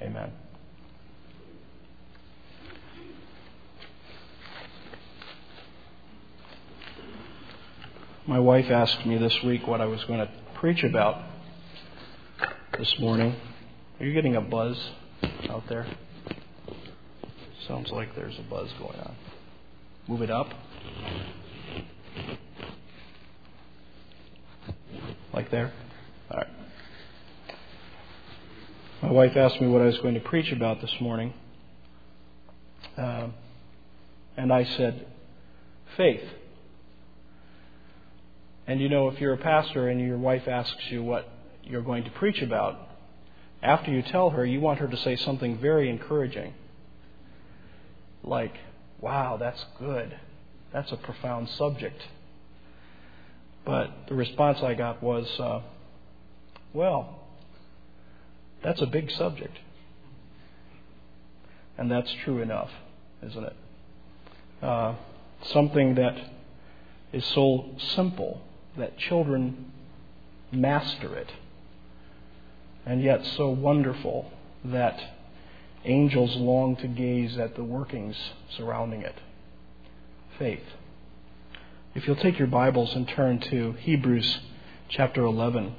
Amen. My wife asked me this week what I was going to preach about this morning. Are you getting a buzz out there? Sounds like there's a buzz going on. Move it up. Like there? All right. My wife asked me what I was going to preach about this morning. Uh, and I said, faith. And you know, if you're a pastor and your wife asks you what you're going to preach about, after you tell her, you want her to say something very encouraging. Like, wow, that's good. That's a profound subject. But the response I got was, uh, well, that's a big subject. And that's true enough, isn't it? Uh, something that is so simple that children master it, and yet so wonderful that angels long to gaze at the workings surrounding it. Faith. If you'll take your Bibles and turn to Hebrews chapter 11.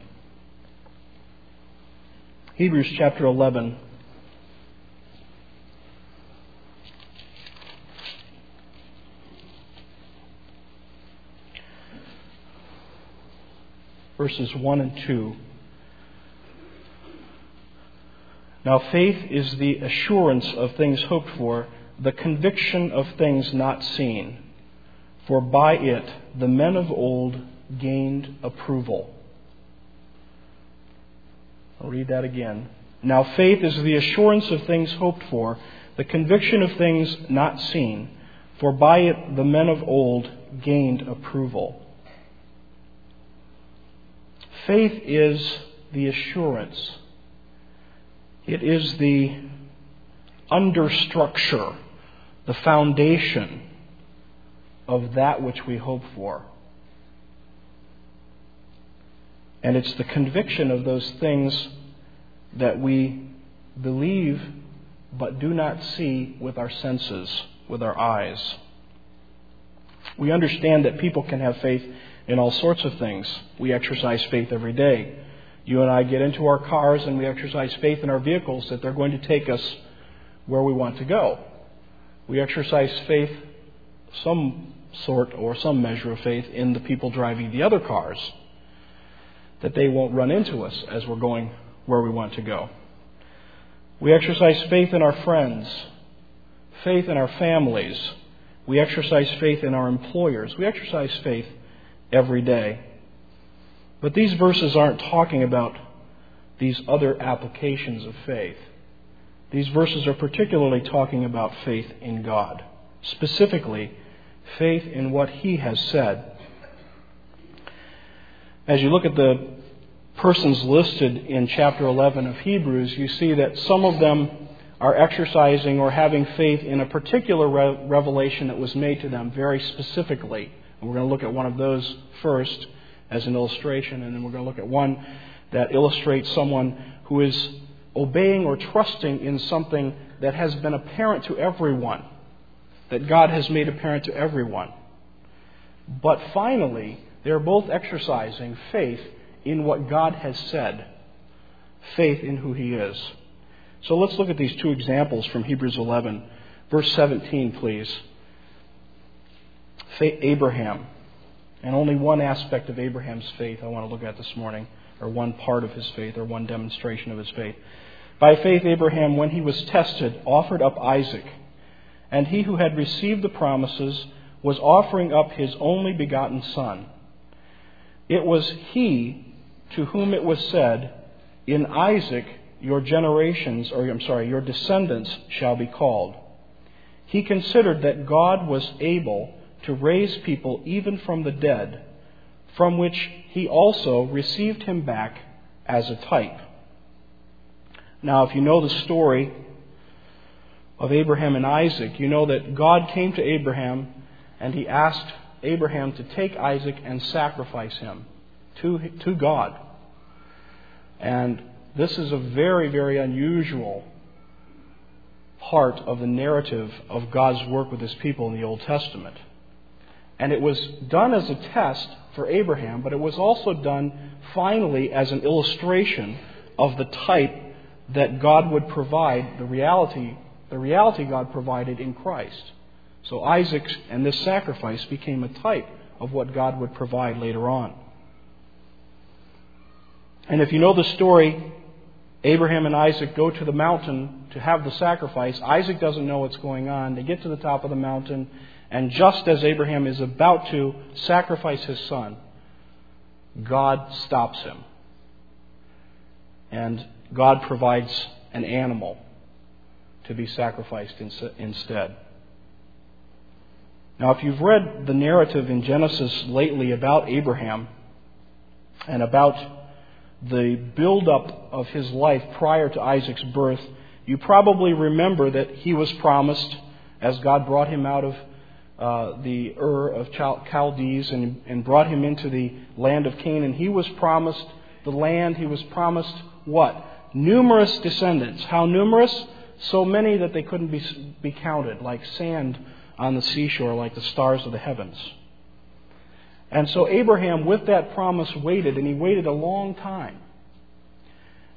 Hebrews chapter 11. Verses 1 and 2. Now, faith is the assurance of things hoped for, the conviction of things not seen for by it the men of old gained approval. I'll read that again. Now, faith is the assurance of things hoped for, the conviction of things not seen, for by it the men of old gained approval. Faith is the assurance, it is the understructure, the foundation of that which we hope for. And it's the conviction of those things that we believe but do not see with our senses, with our eyes. We understand that people can have faith in all sorts of things. We exercise faith every day. You and I get into our cars and we exercise faith in our vehicles that they're going to take us where we want to go. We exercise faith some sort or some measure of faith in the people driving the other cars that they won't run into us as we're going where we want to go. We exercise faith in our friends, faith in our families. We exercise faith in our employers. We exercise faith every day. But these verses aren't talking about these other applications of faith. These verses are particularly talking about faith in God, specifically faith in what he has said. As you look at the persons listed in chapter 11 of Hebrews, you see that some of them are exercising or having faith in a particular re- revelation that was made to them very specifically. And we're going to look at one of those first as an illustration, and then we're going to look at one that illustrates someone who is obeying or trusting in something that has been apparent to everyone that God has made apparent to everyone. But finally, they're both exercising faith in what God has said, faith in who He is. So let's look at these two examples from Hebrews 11. Verse 17, please. Faith, Abraham. And only one aspect of Abraham's faith I want to look at this morning, or one part of his faith, or one demonstration of his faith. By faith, Abraham, when he was tested, offered up Isaac and he who had received the promises was offering up his only begotten Son. It was he to whom it was said, In Isaac your generations, or I'm sorry, your descendants shall be called. He considered that God was able to raise people even from the dead, from which he also received him back as a type. Now, if you know the story of Abraham and Isaac, you know that God came to Abraham and he asked Abraham to take Isaac and sacrifice him to, to God. And this is a very, very unusual part of the narrative of God's work with his people in the Old Testament. And it was done as a test for Abraham, but it was also done finally as an illustration of the type that God would provide, the reality, the reality God provided in Christ. So Isaac and this sacrifice became a type of what God would provide later on. And if you know the story, Abraham and Isaac go to the mountain to have the sacrifice. Isaac doesn't know what's going on. They get to the top of the mountain, and just as Abraham is about to sacrifice his son, God stops him. And God provides an animal to be sacrificed instead. Now, if you've read the narrative in Genesis lately about Abraham and about the buildup of his life prior to Isaac's birth, you probably remember that he was promised, as God brought him out of uh, the Ur of Chaldees and, and brought him into the land of Canaan, he was promised the land. He was promised what? Numerous descendants. How numerous? So many that they couldn't be, be counted, like sand on the seashore like the stars of the heavens. And so Abraham, with that promise, waited, and he waited a long time.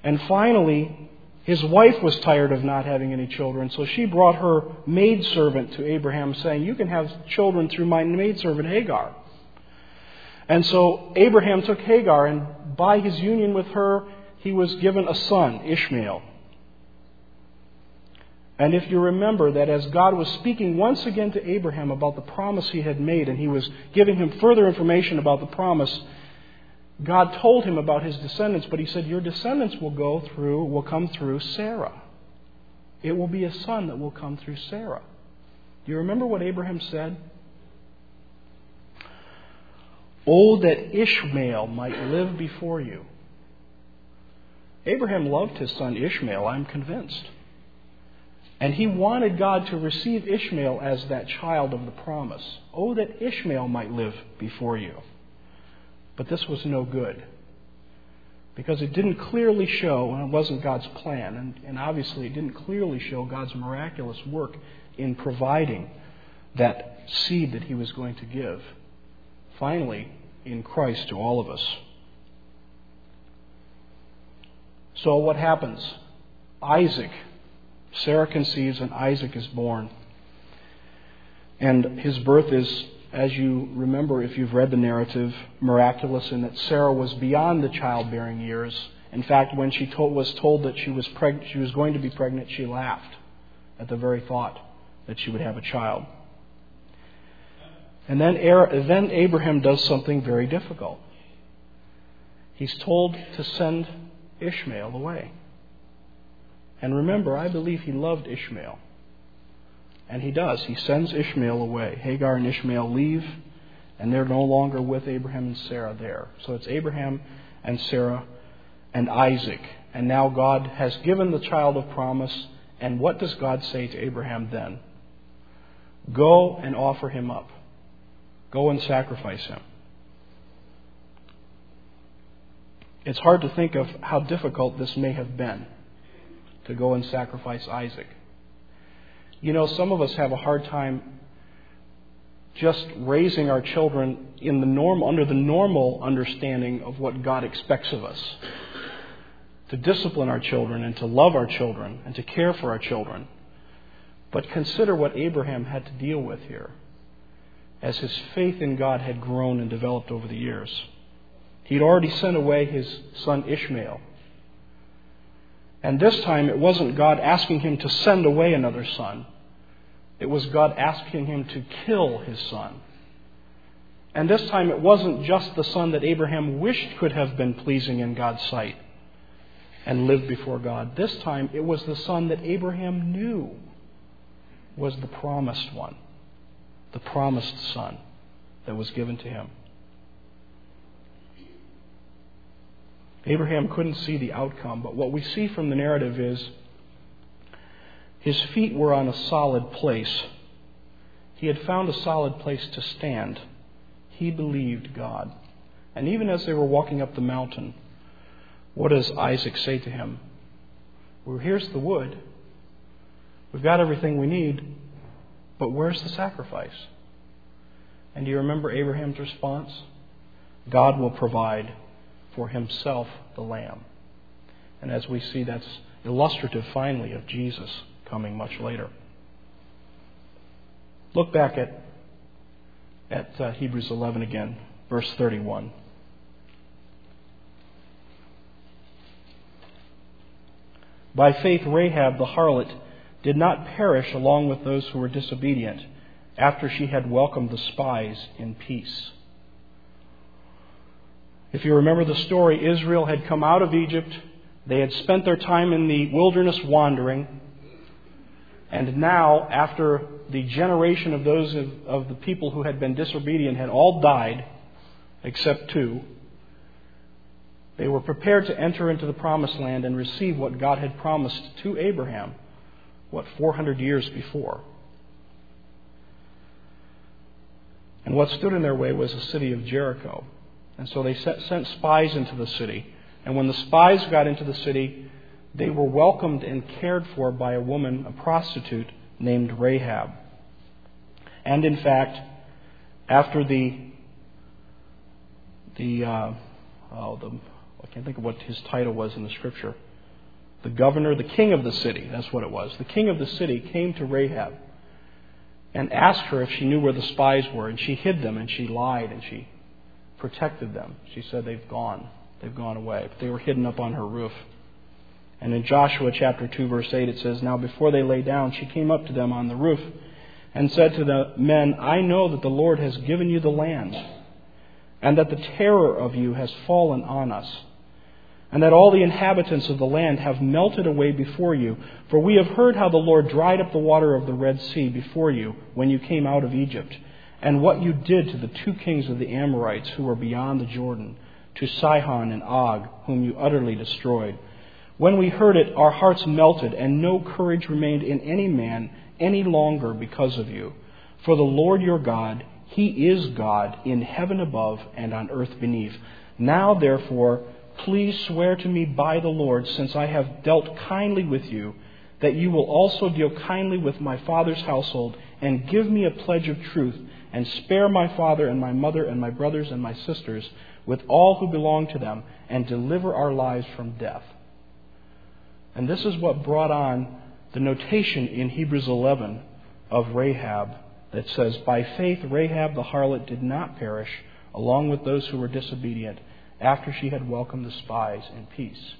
And finally, his wife was tired of not having any children, so she brought her maidservant to Abraham, saying, You can have children through my maidservant Hagar. And so Abraham took Hagar, and by his union with her, he was given a son, Ishmael. And if you remember that as God was speaking once again to Abraham about the promise he had made, and he was giving him further information about the promise, God told him about his descendants, but he said, Your descendants will go through, will come through Sarah. It will be a son that will come through Sarah. Do you remember what Abraham said? Oh, that Ishmael might live before you. Abraham loved his son Ishmael, I'm convinced. And he wanted God to receive Ishmael as that child of the promise. Oh, that Ishmael might live before you. But this was no good. Because it didn't clearly show, and it wasn't God's plan, and, and obviously it didn't clearly show God's miraculous work in providing that seed that he was going to give. Finally, in Christ to all of us. So what happens? Isaac Sarah conceives and Isaac is born. And his birth is, as you remember if you've read the narrative, miraculous in that Sarah was beyond the childbearing years. In fact, when she told, was told that she was, preg- she was going to be pregnant, she laughed at the very thought that she would have a child. And then, then Abraham does something very difficult. He's told to send Ishmael away. And remember, I believe he loved Ishmael. And he does. He sends Ishmael away. Hagar and Ishmael leave, and they're no longer with Abraham and Sarah there. So it's Abraham and Sarah and Isaac. And now God has given the child of promise. And what does God say to Abraham then? Go and offer him up. Go and sacrifice him. It's hard to think of how difficult this may have been to go and sacrifice Isaac. You know, some of us have a hard time just raising our children in the norm under the normal understanding of what God expects of us. To discipline our children and to love our children and to care for our children. But consider what Abraham had to deal with here as his faith in God had grown and developed over the years. He'd already sent away his son Ishmael and this time it wasn't God asking him to send away another son. It was God asking him to kill his son. And this time it wasn't just the son that Abraham wished could have been pleasing in God's sight and lived before God. This time it was the son that Abraham knew was the promised one, the promised son that was given to him. Abraham couldn't see the outcome, but what we see from the narrative is his feet were on a solid place. He had found a solid place to stand. He believed God. And even as they were walking up the mountain, what does Isaac say to him? Well, here's the wood. We've got everything we need, but where's the sacrifice? And do you remember Abraham's response? God will provide for himself the lamb. And as we see, that's illustrative finally of Jesus coming much later. Look back at, at uh, Hebrews 11 again, verse 31. By faith, Rahab the harlot did not perish along with those who were disobedient after she had welcomed the spies in peace. If you remember the story, Israel had come out of Egypt. They had spent their time in the wilderness wandering. And now, after the generation of those of, of, the people who had been disobedient had all died, except two, they were prepared to enter into the promised land and receive what God had promised to Abraham, what, 400 years before. And what stood in their way was the city of Jericho. And so they sent spies into the city. And when the spies got into the city, they were welcomed and cared for by a woman, a prostitute named Rahab. And in fact, after the the uh, oh the I can't think of what his title was in the scripture. The governor, the king of the city, that's what it was. The king of the city came to Rahab and asked her if she knew where the spies were, and she hid them and she lied and she protected them. She said they've gone. They've gone away. But they were hidden up on her roof. And in Joshua chapter 2 verse 8 it says, Now before they lay down, she came up to them on the roof and said to the men, I know that the Lord has given you the land, and that the terror of you has fallen on us, and that all the inhabitants of the land have melted away before you. For we have heard how the Lord dried up the water of the Red Sea before you when you came out of Egypt, and what you did to the two kings of the Amorites who were beyond the Jordan, to Sihon and Og, whom you utterly destroyed. When we heard it, our hearts melted, and no courage remained in any man any longer because of you. For the Lord your God, He is God in heaven above and on earth beneath. Now, therefore, please swear to me by the Lord, since I have dealt kindly with you, that you will also deal kindly with my father's household, and give me a pledge of truth, and spare my father and my mother and my brothers and my sisters with all who belong to them, and deliver our lives from death. And this is what brought on the notation in Hebrews 11 of Rahab that says, By faith, Rahab the harlot did not perish along with those who were disobedient after she had welcomed the spies in peace.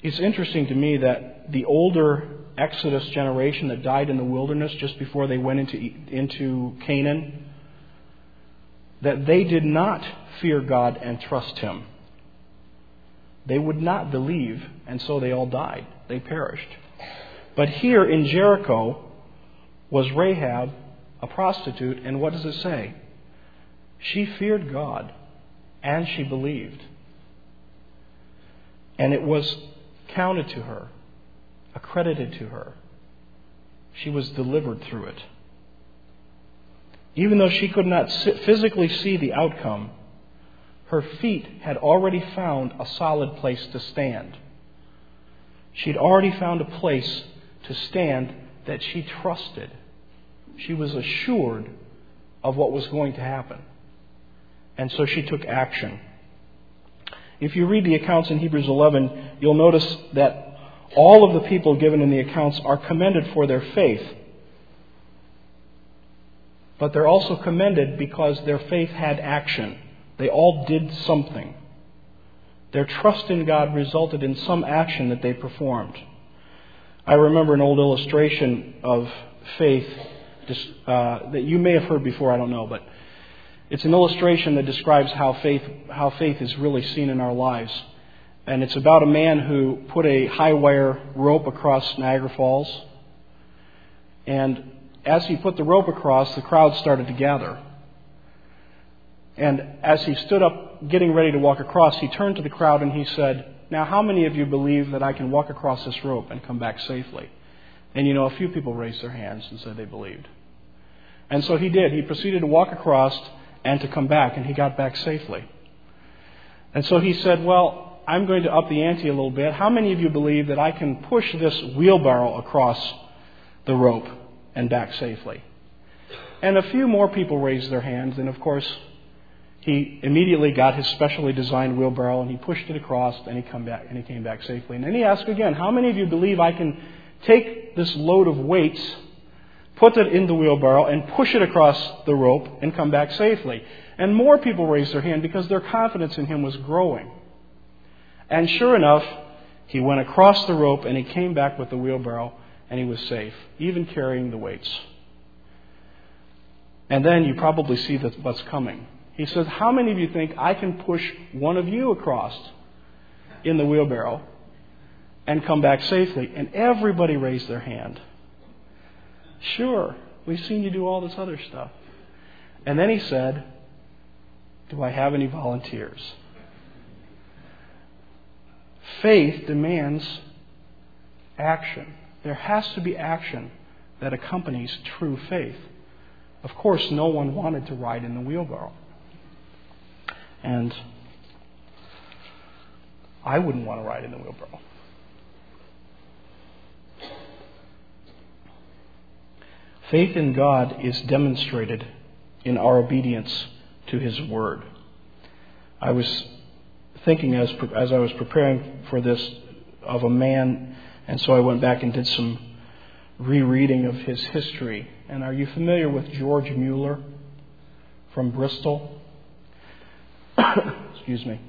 It's interesting to me that the older Exodus generation that died in the wilderness just before they went into, into Canaan, that they did not fear God and trust Him. They would not believe, and so they all died. They perished. But here in Jericho was Rahab, a prostitute, and what does it say? She feared God and she believed. And it was counted to her, accredited to her. She was delivered through it. Even though she could not physically see the outcome, her feet had already found a solid place to stand. She'd already found a place to stand that she trusted. She was assured of what was going to happen. And so she took action. If you read the accounts in Hebrews 11, you'll notice that all of the people given in the accounts are commended for their faith. But they're also commended because their faith had action. They all did something. Their trust in God resulted in some action that they performed. I remember an old illustration of faith uh, that you may have heard before, I don't know, but it's an illustration that describes how faith, how faith is really seen in our lives. And it's about a man who put a high wire rope across Niagara Falls. And as he put the rope across, the crowd started to gather. And as he stood up, getting ready to walk across, he turned to the crowd and he said, Now, how many of you believe that I can walk across this rope and come back safely? And you know, a few people raised their hands and said they believed. And so he did. He proceeded to walk across and to come back, and he got back safely. And so he said, Well, I'm going to up the ante a little bit. How many of you believe that I can push this wheelbarrow across the rope and back safely? And a few more people raised their hands, and of course, he immediately got his specially designed wheelbarrow and he pushed it across and he come back and he came back safely. And then he asked again, How many of you believe I can take this load of weights, put it in the wheelbarrow, and push it across the rope and come back safely? And more people raised their hand because their confidence in him was growing. And sure enough, he went across the rope and he came back with the wheelbarrow and he was safe, even carrying the weights. And then you probably see what's coming. He says, How many of you think I can push one of you across in the wheelbarrow and come back safely? And everybody raised their hand. Sure, we've seen you do all this other stuff. And then he said, Do I have any volunteers? Faith demands action. There has to be action that accompanies true faith. Of course, no one wanted to ride in the wheelbarrow. And I wouldn't want to ride in the wheelbarrow. Faith in God is demonstrated in our obedience to His Word. I was thinking as, as I was preparing for this of a man, and so I went back and did some rereading of his history. And are you familiar with George Mueller from Bristol? Excuse me.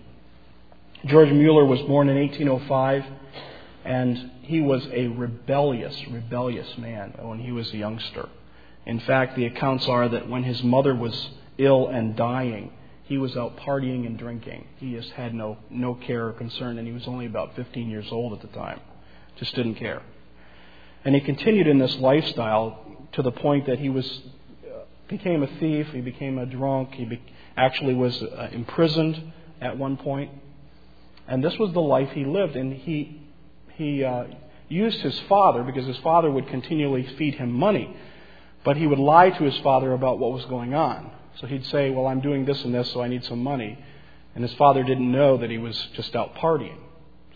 George Mueller was born in 1805, and he was a rebellious, rebellious man when he was a youngster. In fact, the accounts are that when his mother was ill and dying, he was out partying and drinking. He just had no, no care or concern, and he was only about 15 years old at the time. Just didn't care. And he continued in this lifestyle to the point that he was uh, became a thief, he became a drunk, he be, actually was uh, imprisoned at one point. And this was the life he lived. And he, he uh, used his father, because his father would continually feed him money, but he would lie to his father about what was going on. So he'd say, Well, I'm doing this and this, so I need some money. And his father didn't know that he was just out partying.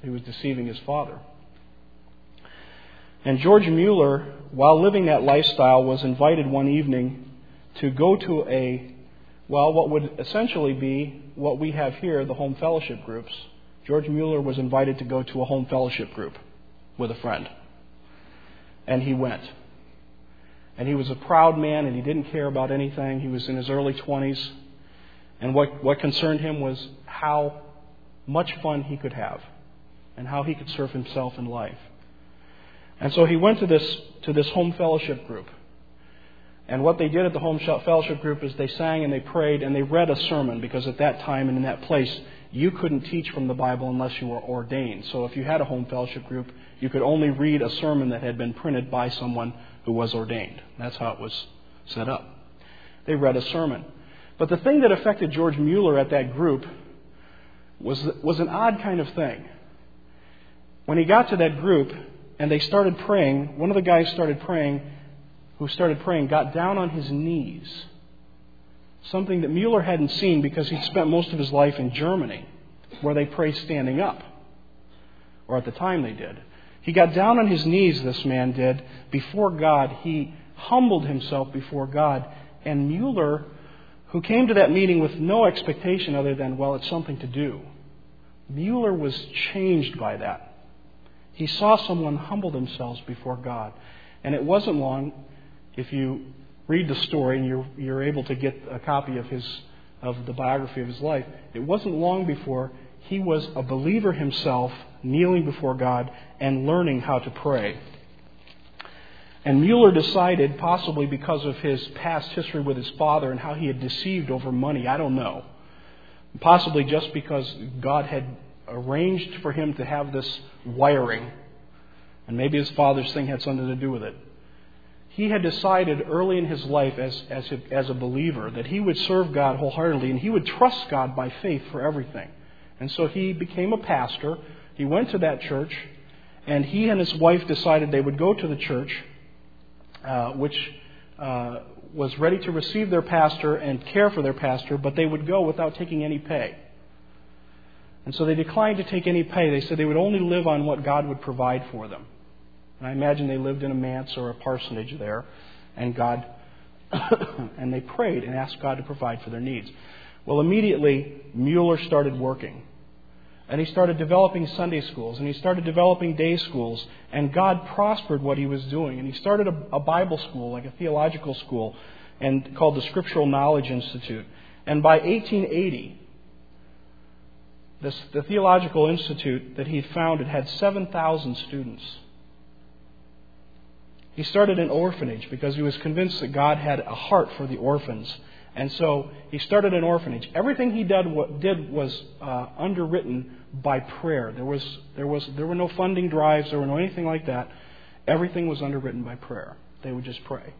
He was deceiving his father. And George Mueller, while living that lifestyle, was invited one evening to go to a well, what would essentially be what we have here, the home fellowship groups. George Mueller was invited to go to a home fellowship group with a friend. And he went. And he was a proud man and he didn't care about anything. He was in his early 20s. And what, what concerned him was how much fun he could have and how he could serve himself in life. And so he went to this, to this home fellowship group. And what they did at the home fellowship group is they sang and they prayed and they read a sermon because at that time and in that place, you couldn't teach from the Bible unless you were ordained. So if you had a home fellowship group, you could only read a sermon that had been printed by someone who was ordained. That's how it was set up. They read a sermon. But the thing that affected George Mueller at that group was, was an odd kind of thing. When he got to that group and they started praying, one of the guys started praying who started praying, got down on his knees. Something that Mueller hadn't seen because he'd spent most of his life in Germany, where they pray standing up. Or at the time they did. He got down on his knees, this man did, before God. He humbled himself before God. And Mueller, who came to that meeting with no expectation other than, well, it's something to do, Mueller was changed by that. He saw someone humble themselves before God. And it wasn't long if you read the story and you're, you're able to get a copy of his of the biography of his life, it wasn't long before he was a believer himself, kneeling before God and learning how to pray. And Mueller decided, possibly because of his past history with his father and how he had deceived over money, I don't know, possibly just because God had arranged for him to have this wiring, and maybe his father's thing had something to do with it he had decided early in his life as, as, a, as a believer that he would serve God wholeheartedly and he would trust God by faith for everything. And so he became a pastor. He went to that church, and he and his wife decided they would go to the church, uh, which uh, was ready to receive their pastor and care for their pastor, but they would go without taking any pay. And so they declined to take any pay. They said they would only live on what God would provide for them. And I imagine they lived in a manse or a parsonage there, and God and they prayed and asked God to provide for their needs. Well, immediately Mueller started working. And he started developing Sunday schools, and he started developing day schools, and God prospered what he was doing. And he started a, a Bible school, like a theological school, and called the Scriptural Knowledge Institute. And by 1880, this, the Theological Institute that he founded had 7,000 students. He started an orphanage because he was convinced that God had a heart for the orphans. And so he started an orphanage. Everything he did, did was uh, underwritten by prayer. There, was, there, was, there were no funding drives, there were no anything like that. Everything was underwritten by prayer. They would just pray.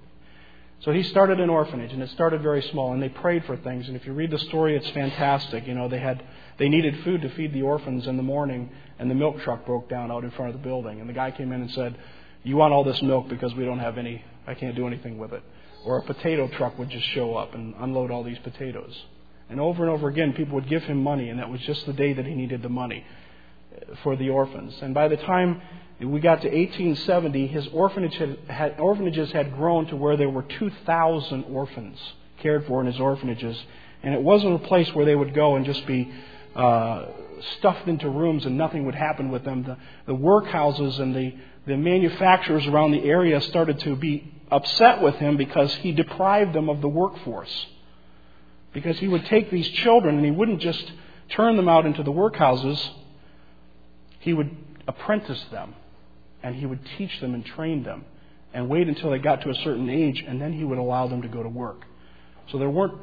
So he started an orphanage, and it started very small, and they prayed for things. And if you read the story, it's fantastic. You know, they had they needed food to feed the orphans in the morning, and the milk truck broke down out in front of the building. And the guy came in and said, "You want all this milk because we don't have any. I can't do anything with it." Or a potato truck would just show up and unload all these potatoes. And over and over again, people would give him money, and that was just the day that he needed the money for the orphans. And by the time we got to 1870, his orphanage had, had, orphanages had grown to where there were 2,000 orphans cared for in his orphanages. And it wasn't a place where they would go and just be uh, stuffed into rooms and nothing would happen with them. The, the workhouses and the, the manufacturers around the area started to be upset with him because he deprived them of the workforce. Because he would take these children and he wouldn't just turn them out into the workhouses, he would apprentice them and he would teach them and train them and wait until they got to a certain age and then he would allow them to go to work. So there weren't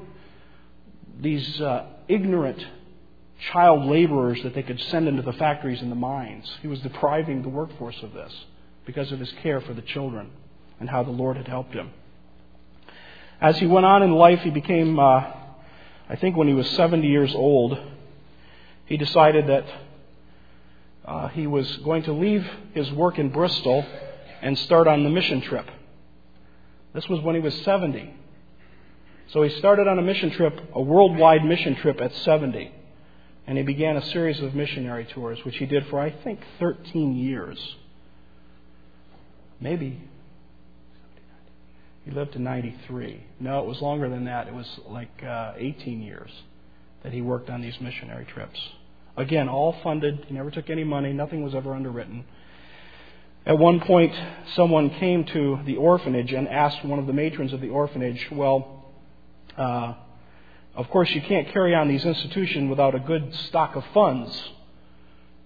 these uh, ignorant child laborers that they could send into the factories and the mines. He was depriving the workforce of this because of his care for the children and how the Lord had helped him. As he went on in life, he became, uh, I think when he was 70 years old, he decided that uh, he was going to leave his work in Bristol and start on the mission trip. This was when he was 70. So he started on a mission trip, a worldwide mission trip at 70. And he began a series of missionary tours, which he did for, I think, 13 years. Maybe. He lived to 93. No, it was longer than that. It was like uh, 18 years that he worked on these missionary trips. Again, all funded. He never took any money. Nothing was ever underwritten. At one point, someone came to the orphanage and asked one of the matrons of the orphanage, Well, uh, of course, you can't carry on these institutions without a good stock of funds.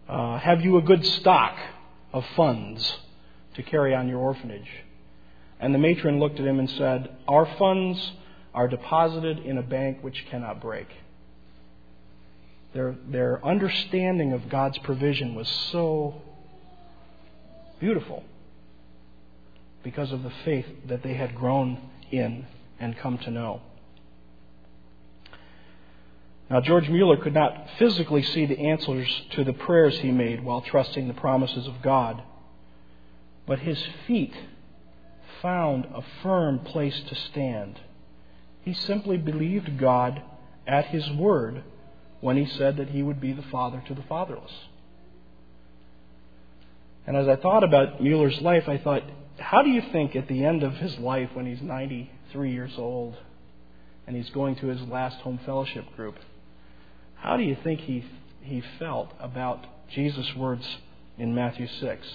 Uh, have you a good stock of funds to carry on your orphanage? And the matron looked at him and said, Our funds are deposited in a bank which cannot break. Their, their understanding of God's provision was so beautiful because of the faith that they had grown in and come to know. Now, George Mueller could not physically see the answers to the prayers he made while trusting the promises of God, but his feet found a firm place to stand. He simply believed God at his word when he said that he would be the father to the fatherless. And as I thought about Mueller's life, I thought, how do you think at the end of his life, when he's 93 years old and he's going to his last home fellowship group, how do you think he, he felt about Jesus' words in Matthew 6?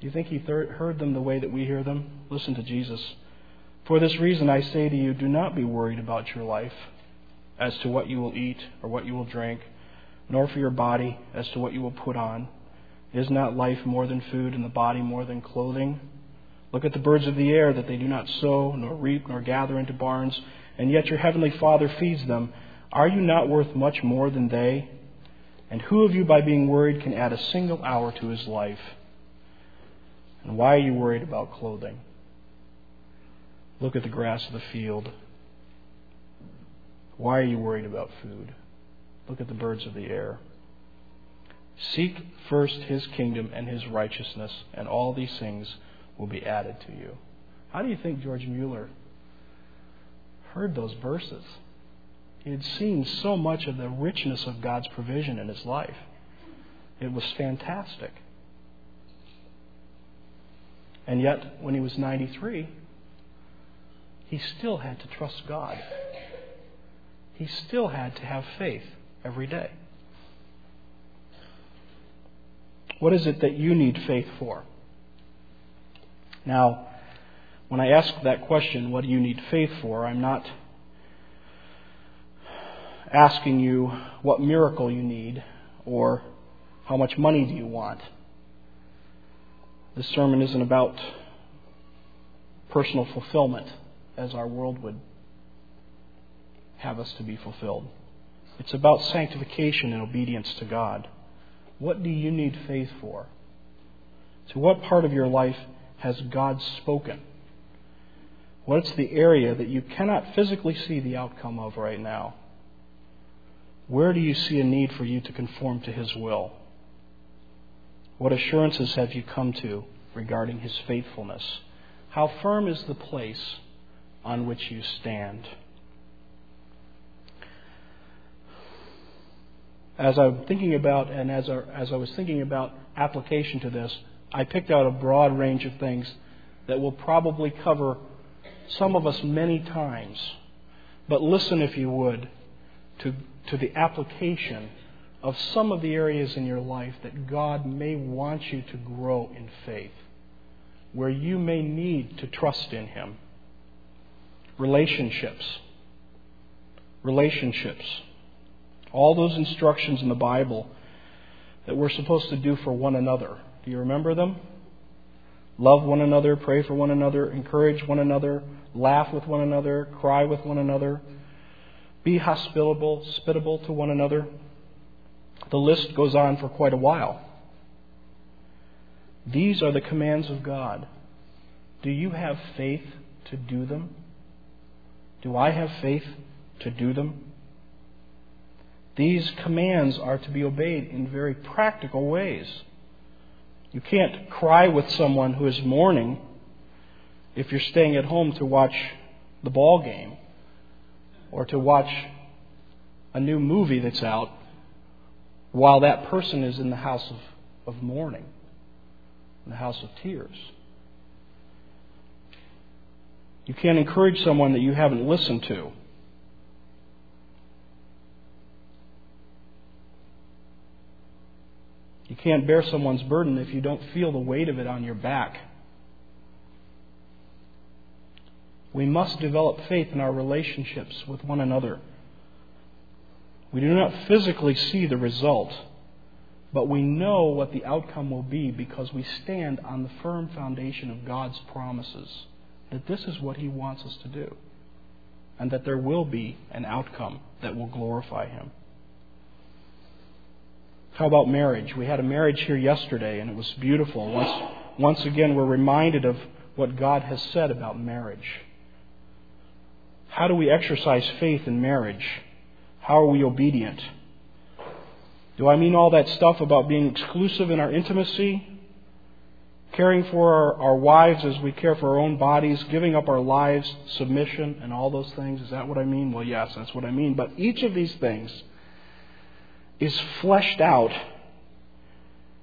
Do you think he heard them the way that we hear them? Listen to Jesus. For this reason I say to you, do not be worried about your life as to what you will eat or what you will drink, nor for your body as to what you will put on. Is not life more than food, and the body more than clothing? Look at the birds of the air, that they do not sow, nor reap, nor gather into barns, and yet your heavenly Father feeds them. Are you not worth much more than they? And who of you, by being worried, can add a single hour to his life? And why are you worried about clothing? Look at the grass of the field why are you worried about food? Look at the birds of the air. Seek first his kingdom and his righteousness, and all these things will be added to you. How do you think George Mueller heard those verses? He had seen so much of the richness of God's provision in his life. It was fantastic. And yet, when he was 93, he still had to trust God. He still had to have faith every day. What is it that you need faith for? Now, when I ask that question, what do you need faith for, I'm not asking you what miracle you need or how much money do you want. This sermon isn't about personal fulfillment as our world would have us to be fulfilled. It's about sanctification and obedience to God. What do you need faith for? To what part of your life has God spoken? What's the area that you cannot physically see the outcome of right now? Where do you see a need for you to conform to His will? What assurances have you come to regarding His faithfulness? How firm is the place on which you stand? As I'm thinking about, and as, our, as I was thinking about application to this, I picked out a broad range of things that will probably cover some of us many times. But listen, if you would, to to the application of some of the areas in your life that God may want you to grow in faith, where you may need to trust in Him. Relationships. Relationships. All those instructions in the Bible that we're supposed to do for one another. Do you remember them? Love one another, pray for one another, encourage one another, laugh with one another, cry with one another be hospitable, hospitable to one another. The list goes on for quite a while. These are the commands of God. Do you have faith to do them? Do I have faith to do them? These commands are to be obeyed in very practical ways. You can't cry with someone who is mourning if you're staying at home to watch the ball game or to watch a new movie that's out while that person is in the house of, of mourning, in the house of tears. You can't encourage someone that you haven't listened to. You can't bear someone's burden if you don't feel the weight of it on your back. We must develop faith in our relationships with one another. We do not physically see the result, but we know what the outcome will be because we stand on the firm foundation of God's promises that this is what He wants us to do, and that there will be an outcome that will glorify Him. How about marriage? We had a marriage here yesterday, and it was beautiful. Once, once again, we're reminded of what God has said about marriage. How do we exercise faith in marriage? How are we obedient? Do I mean all that stuff about being exclusive in our intimacy? Caring for our, our, wives as we care for our own bodies, giving up our lives, submission, and all those things? Is that what I mean? Well, yes, that's what I mean. But each of these things is fleshed out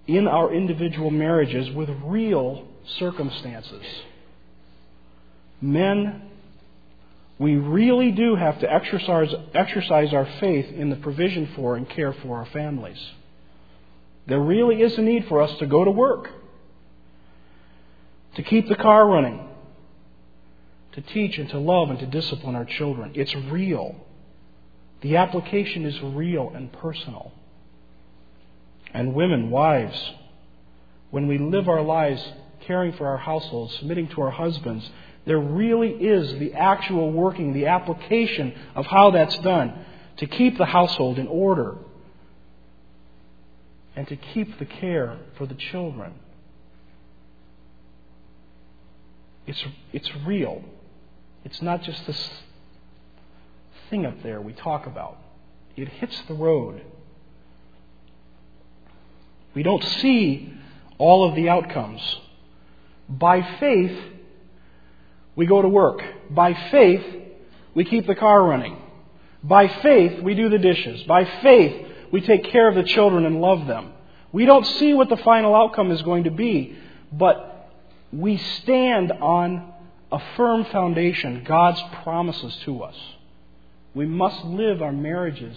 in our individual marriages with real circumstances. Men we really do have to exercise, exercise our faith in the provision for and care for our families. There really is a need for us to go to work, to keep the car running, to teach and to love and to discipline our children. It's real. The application is real and personal. And women, wives, when we live our lives caring for our households, submitting to our husbands, there really is the actual working, the application of how that's done to keep the household in order and to keep the care for the children. It's, it's real. It's not just this thing up there we talk about. It hits the road. We don't see all of the outcomes. By faith, we go to work. By faith, we keep the car running. By faith, we do the dishes. By faith, we take care of the children and love them. We don't see what the final outcome is going to be, but we stand on a firm foundation, God's promises to us. We must live our marriages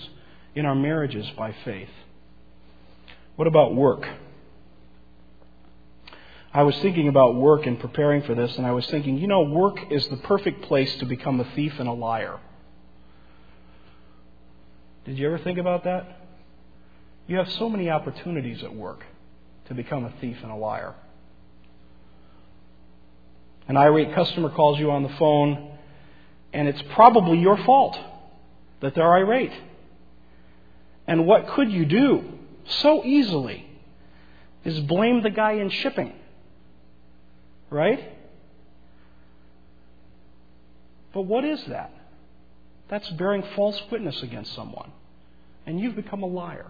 in our marriages by faith. What about work? I was thinking about work and preparing for this, and I was thinking, you know, work is the perfect place to become a thief and a liar. Did you ever think about that? You have so many opportunities at work to become a thief and a liar. An irate customer calls you on the phone, and it's probably your fault that they're irate. And what could you do so easily is blame the guy in shipping. Right? But what is that? That's bearing false witness against someone. And you've become a liar.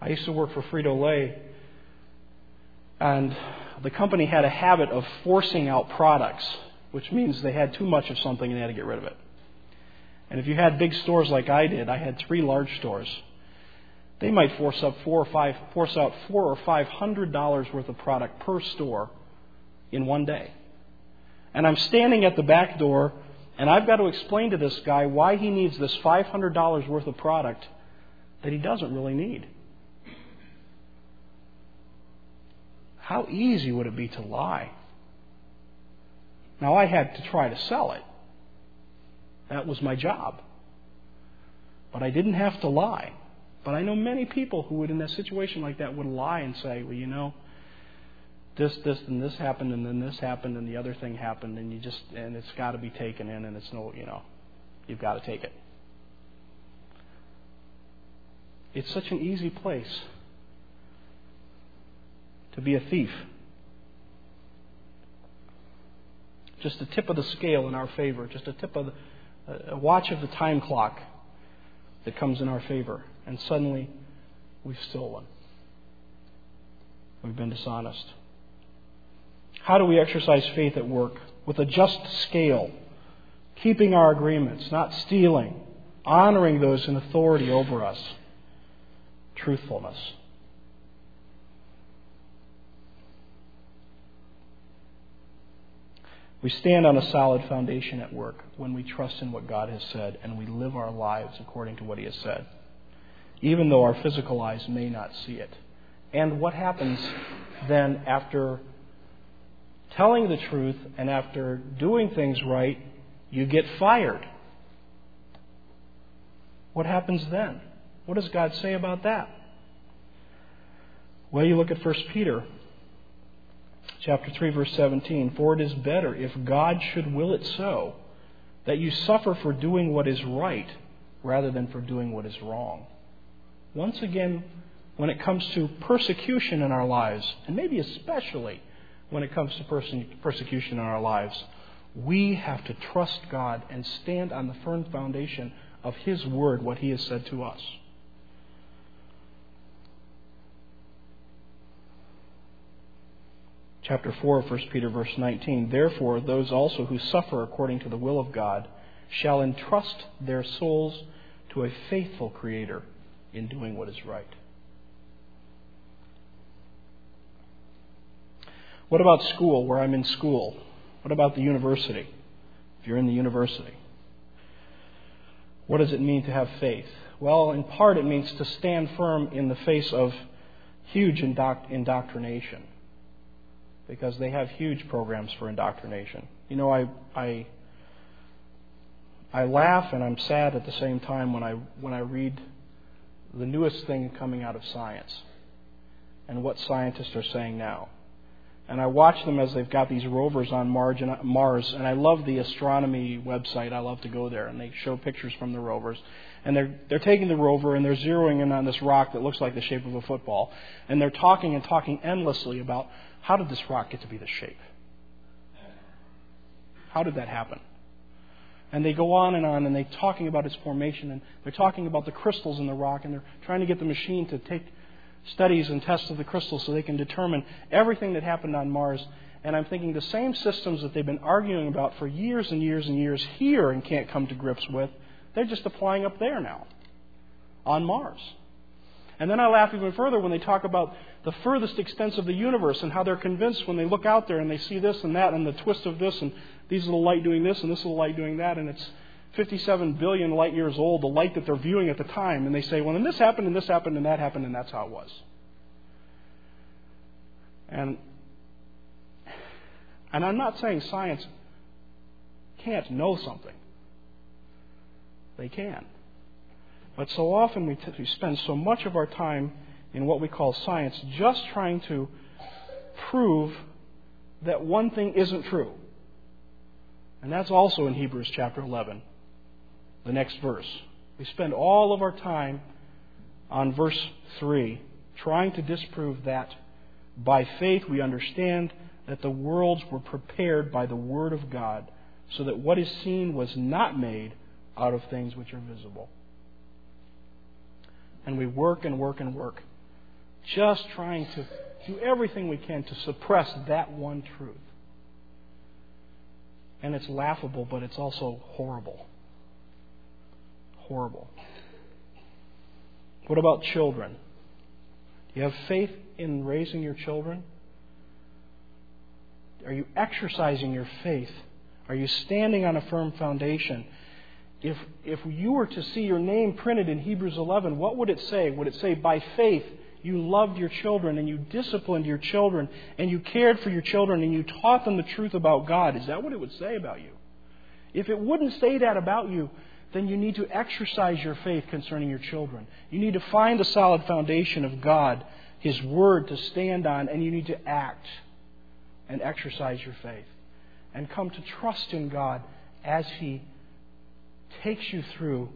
I used to work for Frito Lay, and the company had a habit of forcing out products, which means they had too much of something and they had to get rid of it. And if you had big stores like I did, I had three large stores. They might force up four or five, force out four or five hundred dollars worth of product per store in one day. And I'm standing at the back door, and I've got to explain to this guy why he needs this five hundred dollars worth of product that he doesn't really need. How easy would it be to lie? Now, I had to try to sell it. That was my job. But I didn't have to lie. But I know many people who would, in a situation like that, would lie and say, well, you know, this, this, and this happened, and then this happened, and the other thing happened, and you just, and it's got to be taken in, and it's no, you know, you've got to take it. It's such an easy place to be a thief. Just a tip of the scale in our favor, just a tip of the, a watch of the time clock that comes in our favor, and suddenly we've stolen. We've been dishonest. How do we exercise faith at work? With a just scale, keeping our agreements, not stealing, honoring those in authority over us, truthfulness. We stand on a solid foundation at work when we trust in what God has said and we live our lives according to what He has said, even though our physical eyes may not see it. And what happens then after telling the truth and after doing things right, you get fired. What happens then? What does God say about that? Well, you look at 1 Peter chapter 3 verse 17 for it is better if god should will it so that you suffer for doing what is right rather than for doing what is wrong once again when it comes to persecution in our lives and maybe especially when it comes to persecution in our lives we have to trust god and stand on the firm foundation of his word what he has said to us chapter 4 of 1 Peter, verse 19. Therefore, those also who suffer according to the will of God shall entrust their souls to a faithful Creator in doing what is right. What about school, where I'm in school? What about the university, if you're in the university? What does it mean to have faith? Well, in part, it means to stand firm in the face of huge indoctrination because they have huge programs for indoctrination. You know, I I I laugh and I'm sad at the same time when I when I read the newest thing coming out of science and what scientists are saying now. And I watch them as they've got these rovers on Mars, and I love the astronomy website. I love to go there, and they show pictures from the rovers. And they're they're taking the rover and they're zeroing in on this rock that looks like the shape of a football, and they're talking and talking endlessly about how did this rock get to be this shape? How did that happen? And they go on and on, and they're talking about its formation, and they're talking about the crystals in the rock, and they're trying to get the machine to take studies and tests of the crystals so they can determine everything that happened on Mars. And I'm thinking the same systems that they've been arguing about for years and years and years here and can't come to grips with, they're just applying up there now on Mars. And then I laugh even further when they talk about the furthest extents of the universe and how they're convinced when they look out there and they see this and that and the twist of this and these little light doing this and this little light doing that and it's 57 billion light years old, the light that they're viewing at the time, and they say, well, then this happened and this happened and that happened and that's how it was. And and I'm not saying science can't know something. They can. But so often we, t- we spend so much of our time in what we call science just trying to prove that one thing isn't true. And that's also in Hebrews chapter 11, the next verse. We spend all of our time on verse 3 trying to disprove that by faith we understand that the worlds were prepared by the Word of God, so that what is seen was not made out of things which are visible. And we work and work and work, just trying to do everything we can to suppress that one truth. And it's laughable, but it's also horrible. Horrible. What about children? Do you have faith in raising your children? Are you exercising your faith? Are you standing on a firm foundation? If, if you were to see your name printed in Hebrews 11, what would it say? Would it say, by faith, you loved your children and you disciplined your children and you cared for your children and you taught them the truth about God? Is that what it would say about you? If it wouldn't say that about you, then you need to exercise your faith concerning your children. You need to find the solid foundation of God, His Word to stand on, and you need to act and exercise your faith and come to trust in God as He takes you through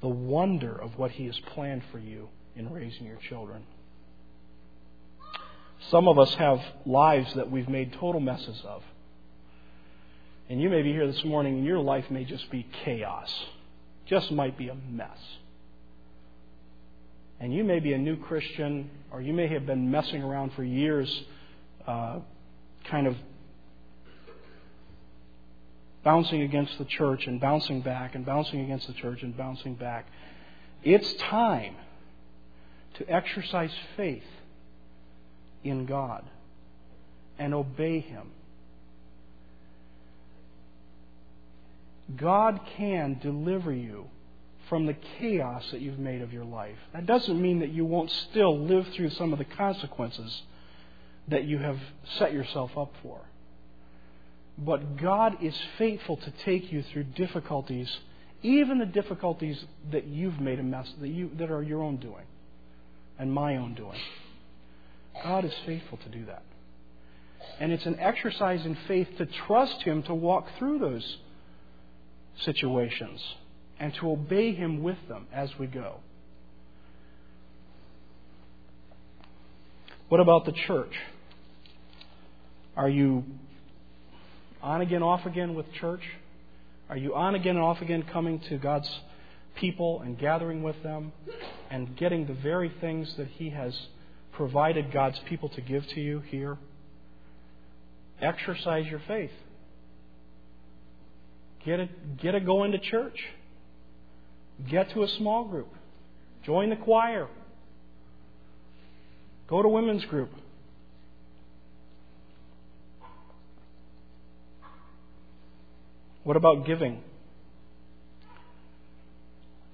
the wonder of what He has planned for you in raising your children. Some of us have lives that we've made total messes of. And you may be here this morning and your life may just be chaos, just might be a mess. And you may be a new Christian, or you may have been messing around for years, uh, kind of bouncing against the church and bouncing back and bouncing against the church and bouncing back. It's time to exercise faith in God and obey Him. God can deliver you from the chaos that you've made of your life. That doesn't mean that you won't still live through some of the consequences that you have set yourself up for. But God is faithful to take you through difficulties, even the difficulties that you've made a mess, that, you, that are your own doing and my own doing. God is faithful to do that. And it's an exercise in faith to trust Him to walk through those situations and to obey Him with them as we go. What about the church? Are you on again, off again with church? Are you on again and off again coming to God's people and gathering with them and getting the very things that He has provided God's people to give to you here? Exercise your faith. Get it, get it going to church. Get to a small group. Join the choir. Go to women's group. What about giving?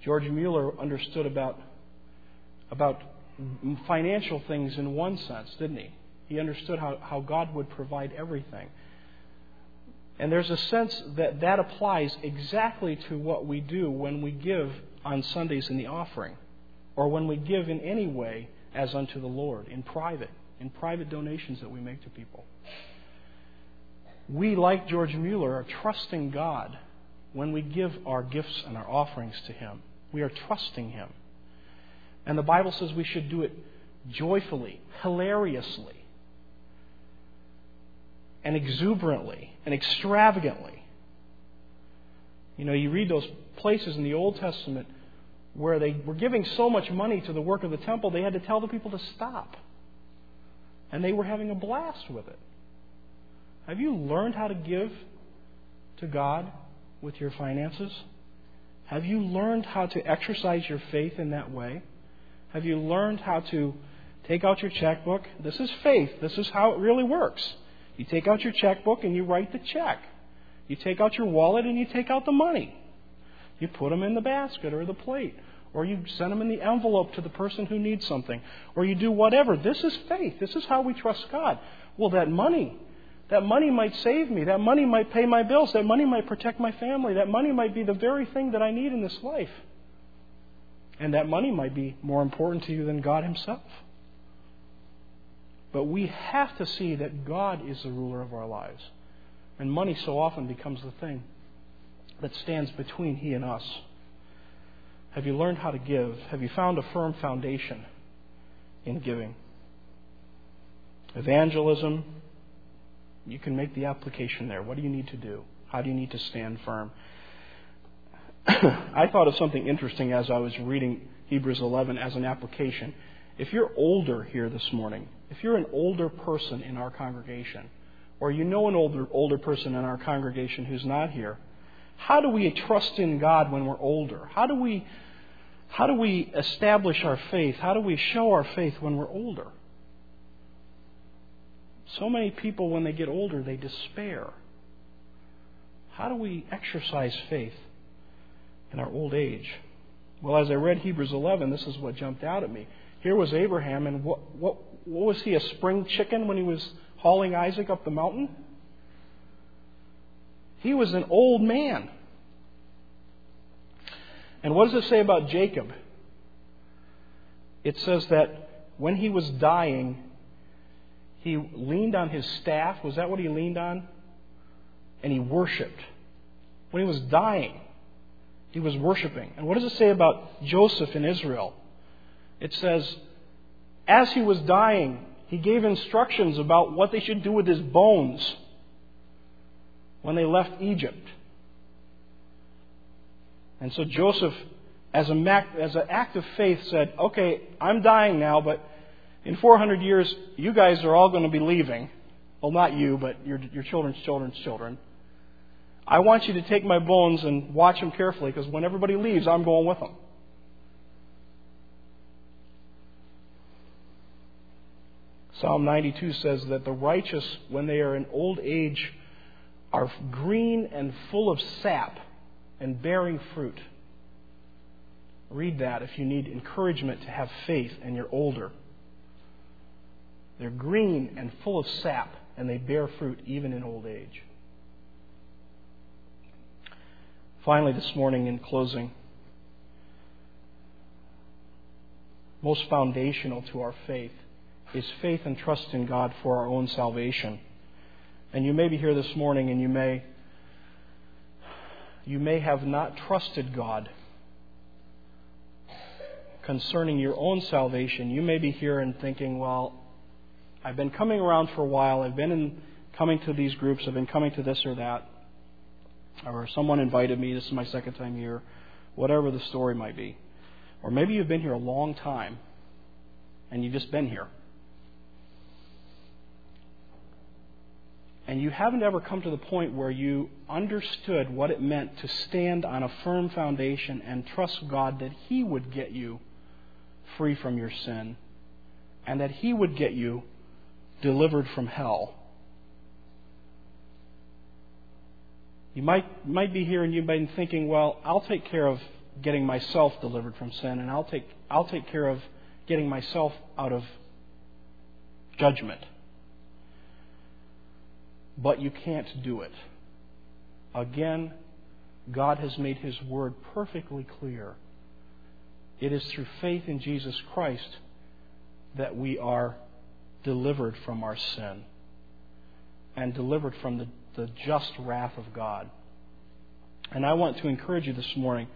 George Mueller understood about, about financial things in one sense, didn't he? He understood how, how God would provide everything. And there's a sense that that applies exactly to what we do when we give on Sundays in the offering, or when we give in any way as unto the Lord, in private, in private donations that we make to people we, like George Mueller, are trusting God when we give our gifts and our offerings to Him. We are trusting Him. And the Bible says we should do it joyfully, hilariously, and exuberantly, and extravagantly. You know, you read those places in the Old Testament where they were giving so much money to the work of the temple, they had to tell the people to stop. And they were having a blast with it. Have you learned how to give to God with your finances? Have you learned how to exercise your faith in that way? Have you learned how to take out your checkbook? This is faith. This is how it really works. You take out your checkbook and you write the check. You take out your wallet and you take out the money. You put them in the basket or the plate. Or you send them in the envelope to the person who needs something. Or you do whatever. This is faith. This is how we trust God. Well, that money, that money might save me. That money might pay my bills. That money might protect my family. That money might be the very thing that I need in this life. And that money might be more important to you than God Himself. But we have to see that God is the ruler of our lives. And money so often becomes the thing that stands between He and us. Have you learned how to give? Have you found a firm foundation in giving? Evangelism, you can make the application there. What do you need to do? How do you need to stand firm? I thought of something interesting as I was reading Hebrews 11 as an application. If you're older here this morning, if you're an older person in our congregation, or you know an older older person in our congregation who's not here, how do we trust in God when we're older? How do we how do we establish our faith? How do we show our faith when we're older? So many people, when they get older, they despair. How do we exercise faith in our old age? Well, as I read Hebrews 11, this is what jumped out at me. Here was Abraham, and what, what, what was he, a spring chicken when he was hauling Isaac up the mountain? He was an old man. And what does it say about Jacob? It says that when he was dying, he leaned on his staff. Was that what he leaned on? And he worshiped. When he was dying, he was worshiping. And what does it say about Joseph in Israel? It says, as he was dying, he gave instructions about what they should do with his bones when they left Egypt. And so Joseph, as, a, as an act of faith, said, Okay, I'm dying now, but in 400 years, you guys are all going to be leaving. Well, not you, but your, your children's children's children. I want you to take my bones and watch them carefully because when everybody leaves, I'm going with them. Psalm 92 says that the righteous, when they are in old age, are green and full of sap and bearing fruit. Read that if you need encouragement to have faith and you're older. They're green and full of sap, and they bear fruit even in old age. Finally, this morning, in closing, most foundational to our faith is faith and trust in God for our own salvation. And you may be here this morning and you may you may have not trusted God concerning your own salvation. You may be here and thinking, well, I've been coming around for a while. I've been in, coming to these groups. I've been coming to this or that. Or someone invited me. This is my second time here. Whatever the story might be. Or maybe you've been here a long time and you've just been here. and you haven't ever come to the point where you understood what it meant to stand on a firm foundation and trust God that He would get you free from your sin and that He would get you delivered from hell. You might, might be here and you've been thinking, well, I'll take care of getting myself delivered from sin and I'll take, I'll take care of getting myself out of judgment but you can't do it. Again, God has made His Word perfectly clear. It is through faith in Jesus Christ that we are delivered from our sin and delivered from the, the just wrath of God. And I want to encourage you this morning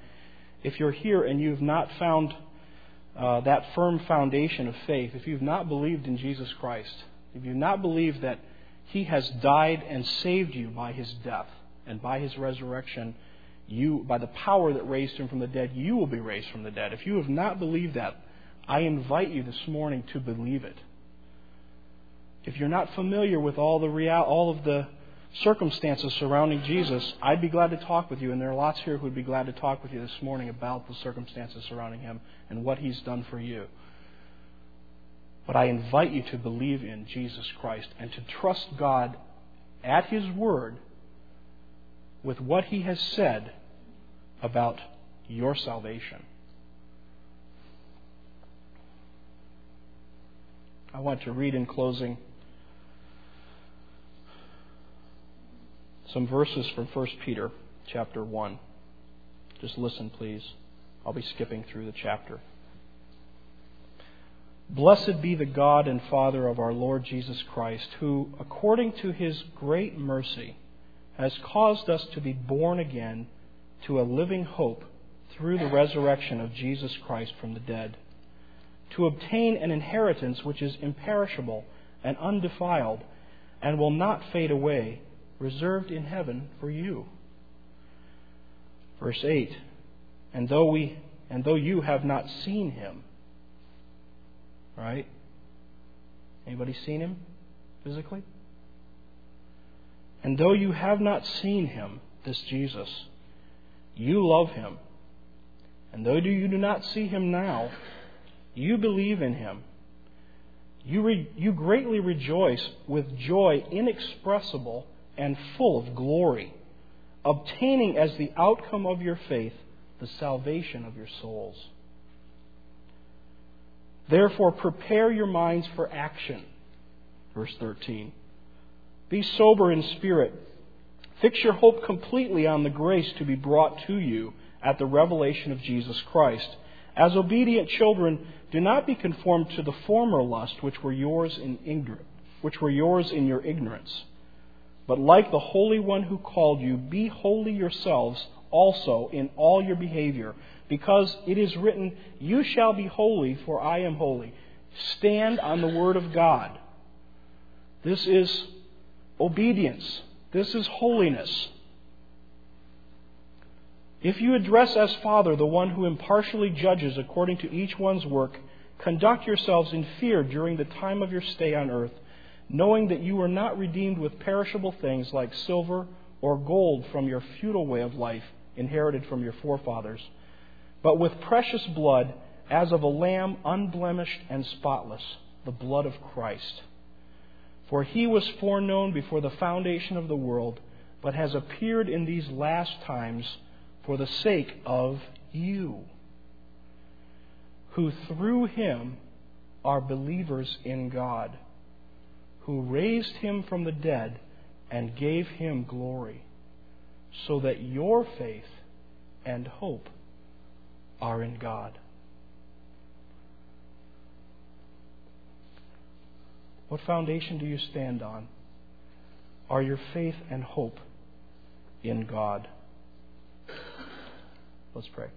if you're here and you've not found uh, that firm foundation of faith, if you've not believed in Jesus Christ, if you've not believed that he has died and saved you by his death and by his resurrection. you, by the power that raised him from the dead, you will be raised from the dead. If you have not believed that, I invite you this morning to believe it. If you're not familiar with all the real, all of the circumstances surrounding Jesus, I'd be glad to talk with you, and there are lots here who would be glad to talk with you this morning about the circumstances surrounding him and what he's done for you. But I invite you to believe in Jesus Christ and to trust God at his word with what he has said about your salvation. I want to read in closing some verses from 1 Peter chapter 1. Just listen, please. I'll be skipping through the chapter. Blessed be the God and Father of our Lord Jesus Christ, who, according to his great mercy, has caused us to be born again to a living hope through the resurrection of Jesus Christ from the dead, to obtain an inheritance which is imperishable and undefiled and will not fade away, reserved in heaven for you. Verse 8 And though we and though you have not seen him, right? Anybody seen him physically? And though you have not seen him, this Jesus, you love him. And though you do not see him now, you believe in him. You, re- you greatly rejoice with joy inexpressible and full of glory, obtaining as the outcome of your faith the salvation of your souls. Therefore, prepare your minds for action. Verse 13. Be sober in spirit. Fix your hope completely on the grace to be brought to you at the revelation of Jesus Christ. As obedient children, do not be conformed to the former lust which were yours in ignorance, which were yours in your ignorance. But like the Holy One who called you, be holy yourselves also in all your behavior, because it is written, You shall be holy, for I am holy. Stand on the word of God. This is obedience. This is holiness. If you address as Father the one who impartially judges according to each one's work, conduct yourselves in fear during the time of your stay on earth, knowing that you were not redeemed with perishable things like silver or gold from your futile way of life inherited from your forefathers, but with precious blood as of a lamb unblemished and spotless, the blood of Christ. For he was foreknown before the foundation of the world, but has appeared in these last times for the sake of you, who through him are believers in God, who raised him from the dead and gave him glory, so that your faith and hope are in God. What foundation do you stand on? Are your faith and hope in God? Let's pray.